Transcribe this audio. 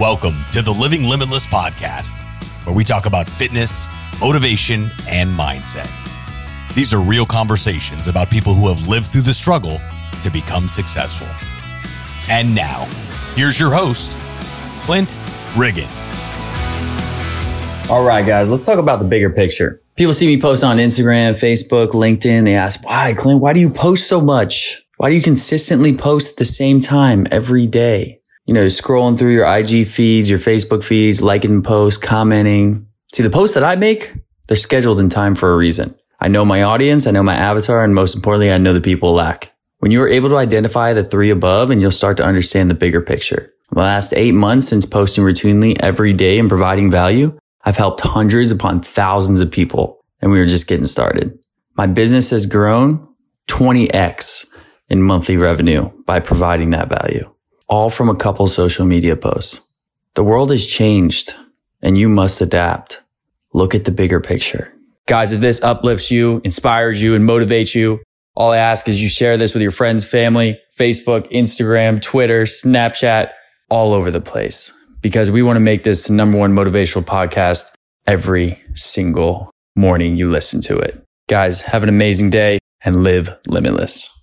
Welcome to the Living Limitless podcast, where we talk about fitness, motivation, and mindset. These are real conversations about people who have lived through the struggle to become successful. And now, here's your host, Clint Riggin. All right, guys, let's talk about the bigger picture. People see me post on Instagram, Facebook, LinkedIn. They ask, why, Clint, why do you post so much? Why do you consistently post at the same time every day? You know, scrolling through your IG feeds, your Facebook feeds, liking posts, commenting. See, the posts that I make, they're scheduled in time for a reason. I know my audience, I know my avatar, and most importantly, I know the people lack. When you are able to identify the three above and you'll start to understand the bigger picture. The last eight months since posting routinely every day and providing value, I've helped hundreds upon thousands of people and we were just getting started. My business has grown 20x in monthly revenue by providing that value, all from a couple social media posts. The world has changed and you must adapt. Look at the bigger picture. Guys, if this uplifts you, inspires you, and motivates you, all I ask is you share this with your friends, family, Facebook, Instagram, Twitter, Snapchat, all over the place, because we want to make this the number one motivational podcast every single morning you listen to it. Guys, have an amazing day and live limitless.